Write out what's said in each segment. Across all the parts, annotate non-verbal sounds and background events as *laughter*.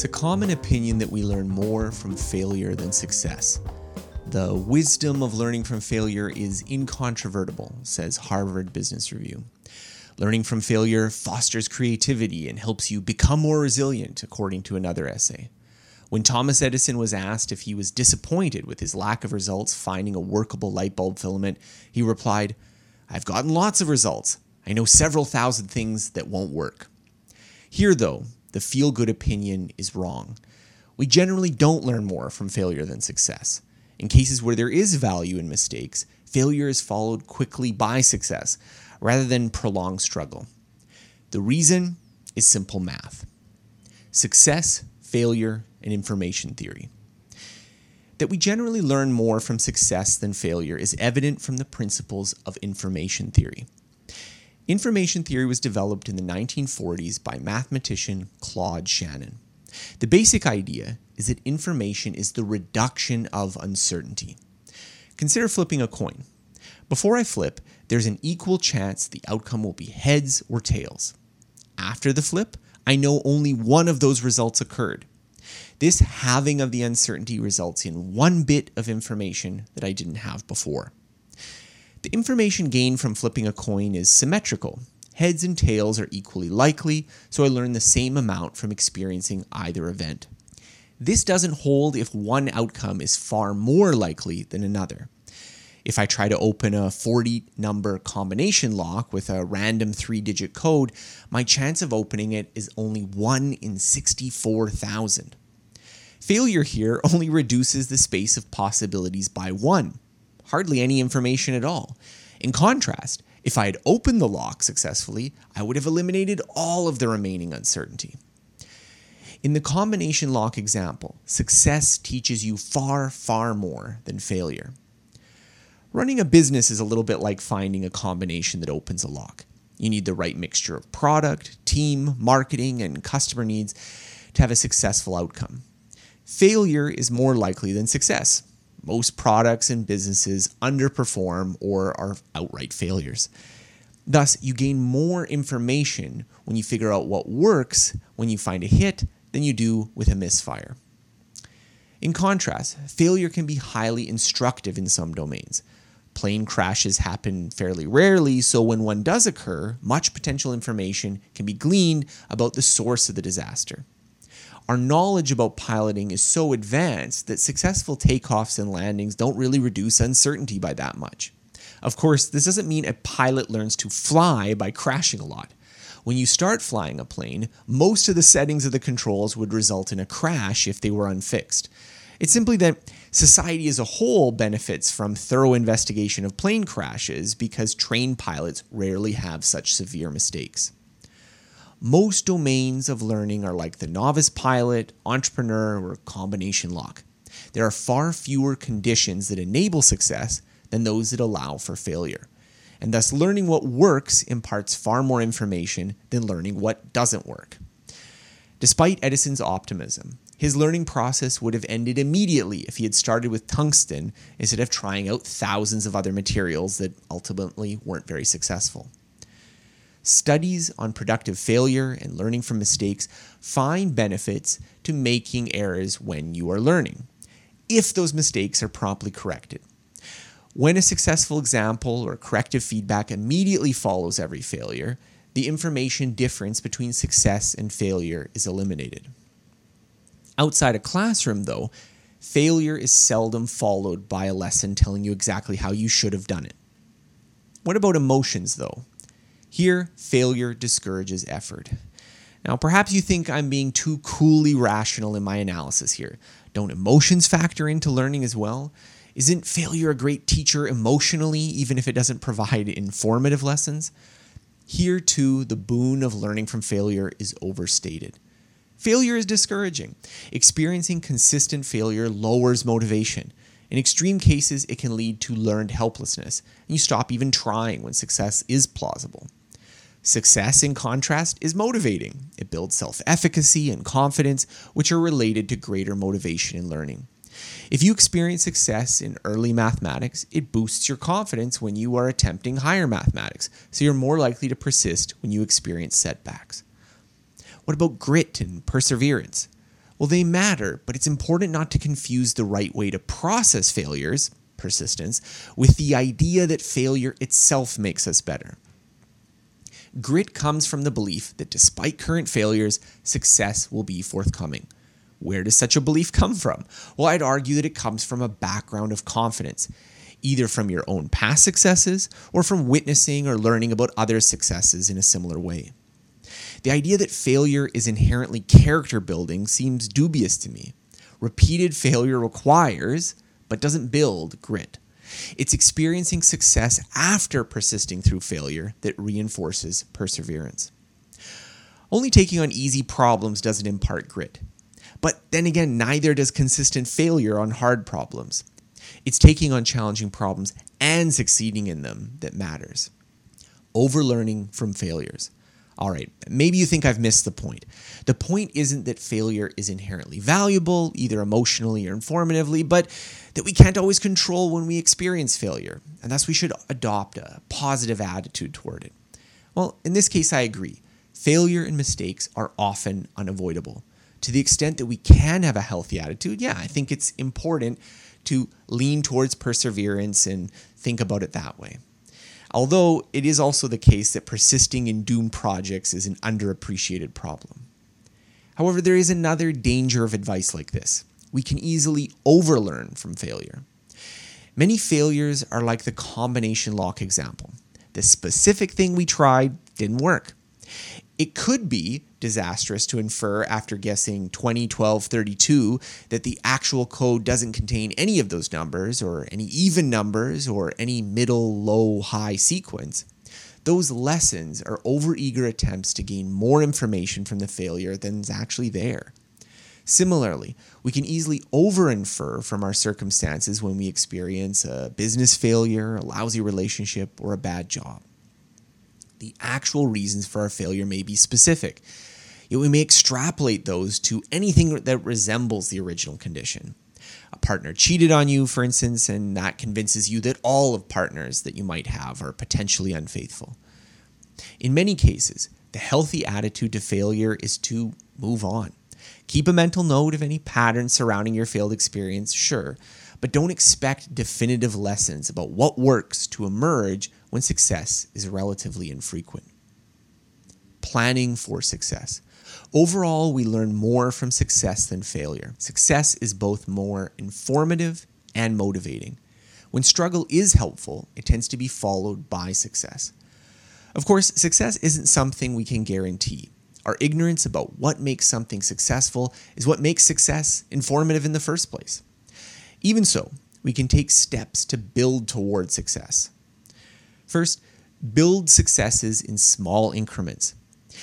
It's a common opinion that we learn more from failure than success. The wisdom of learning from failure is incontrovertible, says Harvard Business Review. Learning from failure fosters creativity and helps you become more resilient, according to another essay. When Thomas Edison was asked if he was disappointed with his lack of results finding a workable light bulb filament, he replied, I've gotten lots of results. I know several thousand things that won't work. Here, though, the feel good opinion is wrong. We generally don't learn more from failure than success. In cases where there is value in mistakes, failure is followed quickly by success rather than prolonged struggle. The reason is simple math success, failure, and information theory. That we generally learn more from success than failure is evident from the principles of information theory. Information theory was developed in the 1940s by mathematician Claude Shannon. The basic idea is that information is the reduction of uncertainty. Consider flipping a coin. Before I flip, there's an equal chance the outcome will be heads or tails. After the flip, I know only one of those results occurred. This halving of the uncertainty results in one bit of information that I didn't have before. The information gained from flipping a coin is symmetrical. Heads and tails are equally likely, so I learn the same amount from experiencing either event. This doesn't hold if one outcome is far more likely than another. If I try to open a 40 number combination lock with a random three digit code, my chance of opening it is only 1 in 64,000. Failure here *laughs* only reduces the space of possibilities by 1 hardly any information at all. In contrast, if I had opened the lock successfully, I would have eliminated all of the remaining uncertainty. In the combination lock example, success teaches you far, far more than failure. Running a business is a little bit like finding a combination that opens a lock. You need the right mixture of product, team, marketing, and customer needs to have a successful outcome. Failure is more likely than success most products and businesses underperform or are outright failures. Thus, you gain more information when you figure out what works when you find a hit than you do with a misfire. In contrast, failure can be highly instructive in some domains. Plane crashes happen fairly rarely, so when one does occur, much potential information can be gleaned about the source of the disaster our knowledge about piloting is so advanced that successful takeoffs and landings don't really reduce uncertainty by that much. Of course, this doesn't mean a pilot learns to fly by crashing a lot. When you start flying a plane, most of the settings of the controls would result in a crash if they were unfixed. It's simply that society as a whole benefits from thorough investigation of plane crashes because trained pilots rarely have such severe mistakes most domains of learning are like the novice pilot, entrepreneur, or combination lock. There are far fewer conditions that enable success than those that allow for failure. And thus, learning what works imparts far more information than learning what doesn't work. Despite Edison's optimism, his learning process would have ended immediately if he had started with tungsten instead of trying out thousands of other materials that ultimately weren't very successful. Studies on productive failure and learning from mistakes find benefits to making errors when you are learning, if those mistakes are promptly corrected. When a successful example or corrective feedback immediately follows every failure, the information difference between success and failure is eliminated. Outside a classroom, though, failure is seldom followed by a lesson telling you exactly how you should have done it. What about emotions, though? Here, failure discourages effort. Now, perhaps you think I'm being too coolly rational in my analysis here. Don't emotions factor into learning as well? Isn't failure a great teacher emotionally, even if it doesn't provide *laughs* informative lessons? Here, too, the boon of learning from failure is overstated. Failure is discouraging. Experiencing consistent failure lowers motivation. In extreme cases, it can lead to learned helplessness, and you stop even trying when success is plausible. Success, in contrast, is motivating. It builds self efficacy and confidence, which are related to greater motivation in learning. If you experience success in early mathematics, it boosts your confidence when you are attempting higher mathematics, so you're more likely to persist when you experience setbacks. What about grit and perseverance? Well, they matter, but it's important not to confuse the right way to process failures, persistence, with the idea that failure itself makes us better. Grit comes from the belief that despite current failures, success will be forthcoming. Where does such a belief come from? Well, I'd argue that it comes from a background of confidence, either from your own past successes or from witnessing or learning about other successes in a similar way. The idea that failure is inherently character building seems dubious to me. Repeated failure requires, but doesn't build, grit. It's experiencing success after persisting through failure that reinforces perseverance. Only taking on easy problems doesn't impart grit. But then again, neither does consistent failure on hard problems. It's taking on challenging problems and succeeding in them that matters. Overlearning from failures. All right, maybe you think I've missed the point. The point isn't that failure is inherently valuable, either emotionally or informatively, but that we can't always control when we experience failure, and thus we should adopt a positive attitude toward it. Well, in this case, I agree. Failure and mistakes are often unavoidable. To the extent that we can have a healthy attitude, yeah, I think it's important to lean towards perseverance and think about it that way. Although it is also the case that persisting in doomed projects is an underappreciated problem. However, there is another danger of advice like this. We can easily overlearn from failure. Many failures are like the combination lock example. The specific thing we tried didn't work. It could be disastrous to infer after guessing 20, 12, 32 that the actual code doesn't contain any of those numbers or any even numbers or any middle, low, high sequence. Those lessons are overeager attempts to gain more information from the failure than is actually there. Similarly, we can easily over infer from our circumstances when we experience a business failure, a lousy relationship, or a bad job the actual reasons for our failure may be specific. Yet we may extrapolate those to anything that resembles the original condition. A partner cheated on you, for instance, and that convinces you that all of partners that you might have are potentially unfaithful. In many cases, the healthy attitude to failure is to move on. Keep a mental note of any patterns surrounding your failed experience, sure, but don't expect definitive lessons about what works to emerge when success is relatively infrequent. Planning for success. Overall, we learn more from success than failure. Success is both more informative and motivating. When struggle is helpful, it tends to be followed by success. Of course, success isn't something we can guarantee. Our ignorance about what makes something successful is what makes success informative in the first place. Even so, we can take steps to build toward success. First, build successes in small increments.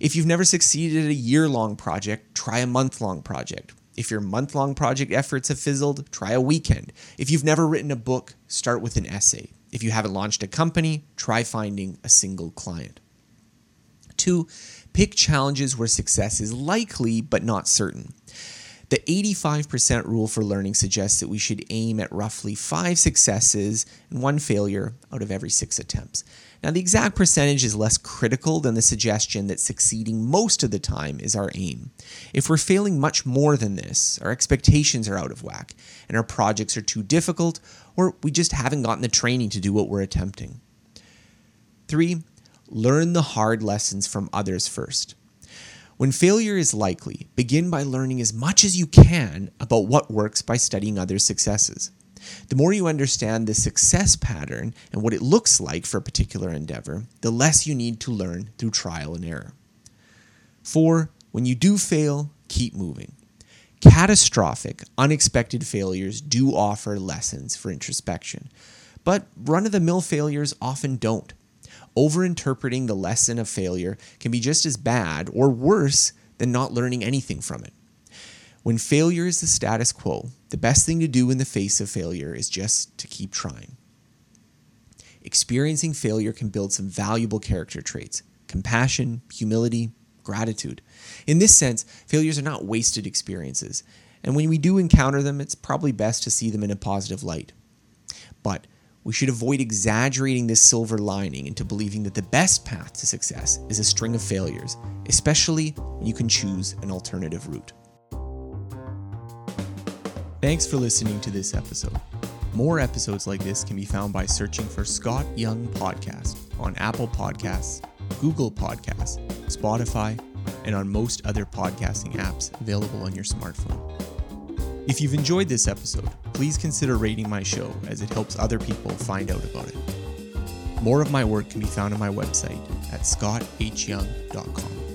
If you've never succeeded at a year long project, try a month long project. If your month long project efforts have fizzled, try a weekend. If you've never written a book, start with an essay. If you haven't launched a company, try finding a single client. Two, pick challenges where success is likely but not certain. The 85% rule for learning suggests that we should aim at roughly five successes and one failure out of every six attempts. Now, the exact percentage is less critical than the suggestion that succeeding most of the time is our aim. If we're failing much more than this, our expectations are out of whack, and our projects are too difficult, or we just haven't gotten the training to do what we're attempting. Three, learn the hard lessons from others first. When failure is likely, begin by learning as much as you can about what works by studying others' successes. The more you understand the success pattern and what it looks like for a particular endeavor, the less you need to learn through trial and error. Four, when you do fail, keep moving. Catastrophic, unexpected failures do offer lessons for introspection, but run of the mill failures often don't overinterpreting the lesson of failure can be just as bad or worse than not learning anything from it. When failure is the status quo, the best thing to do in the face of failure is just to keep trying. Experiencing failure can build some valuable character traits compassion, humility, gratitude. In this sense, failures are not wasted experiences, and when we do encounter them, it's probably best to see them in a positive light. But we should avoid exaggerating this silver lining into believing that the best path to success is a string of failures, especially when you can choose an alternative route. Thanks for listening to this episode. More episodes like this can be found by searching for Scott Young Podcast on Apple Podcasts, Google Podcasts, Spotify, and on most other podcasting apps available on your smartphone. If you've enjoyed this episode, please consider rating my show as it helps other people find out about it. More of my work can be found on my website at scottHyoung.com.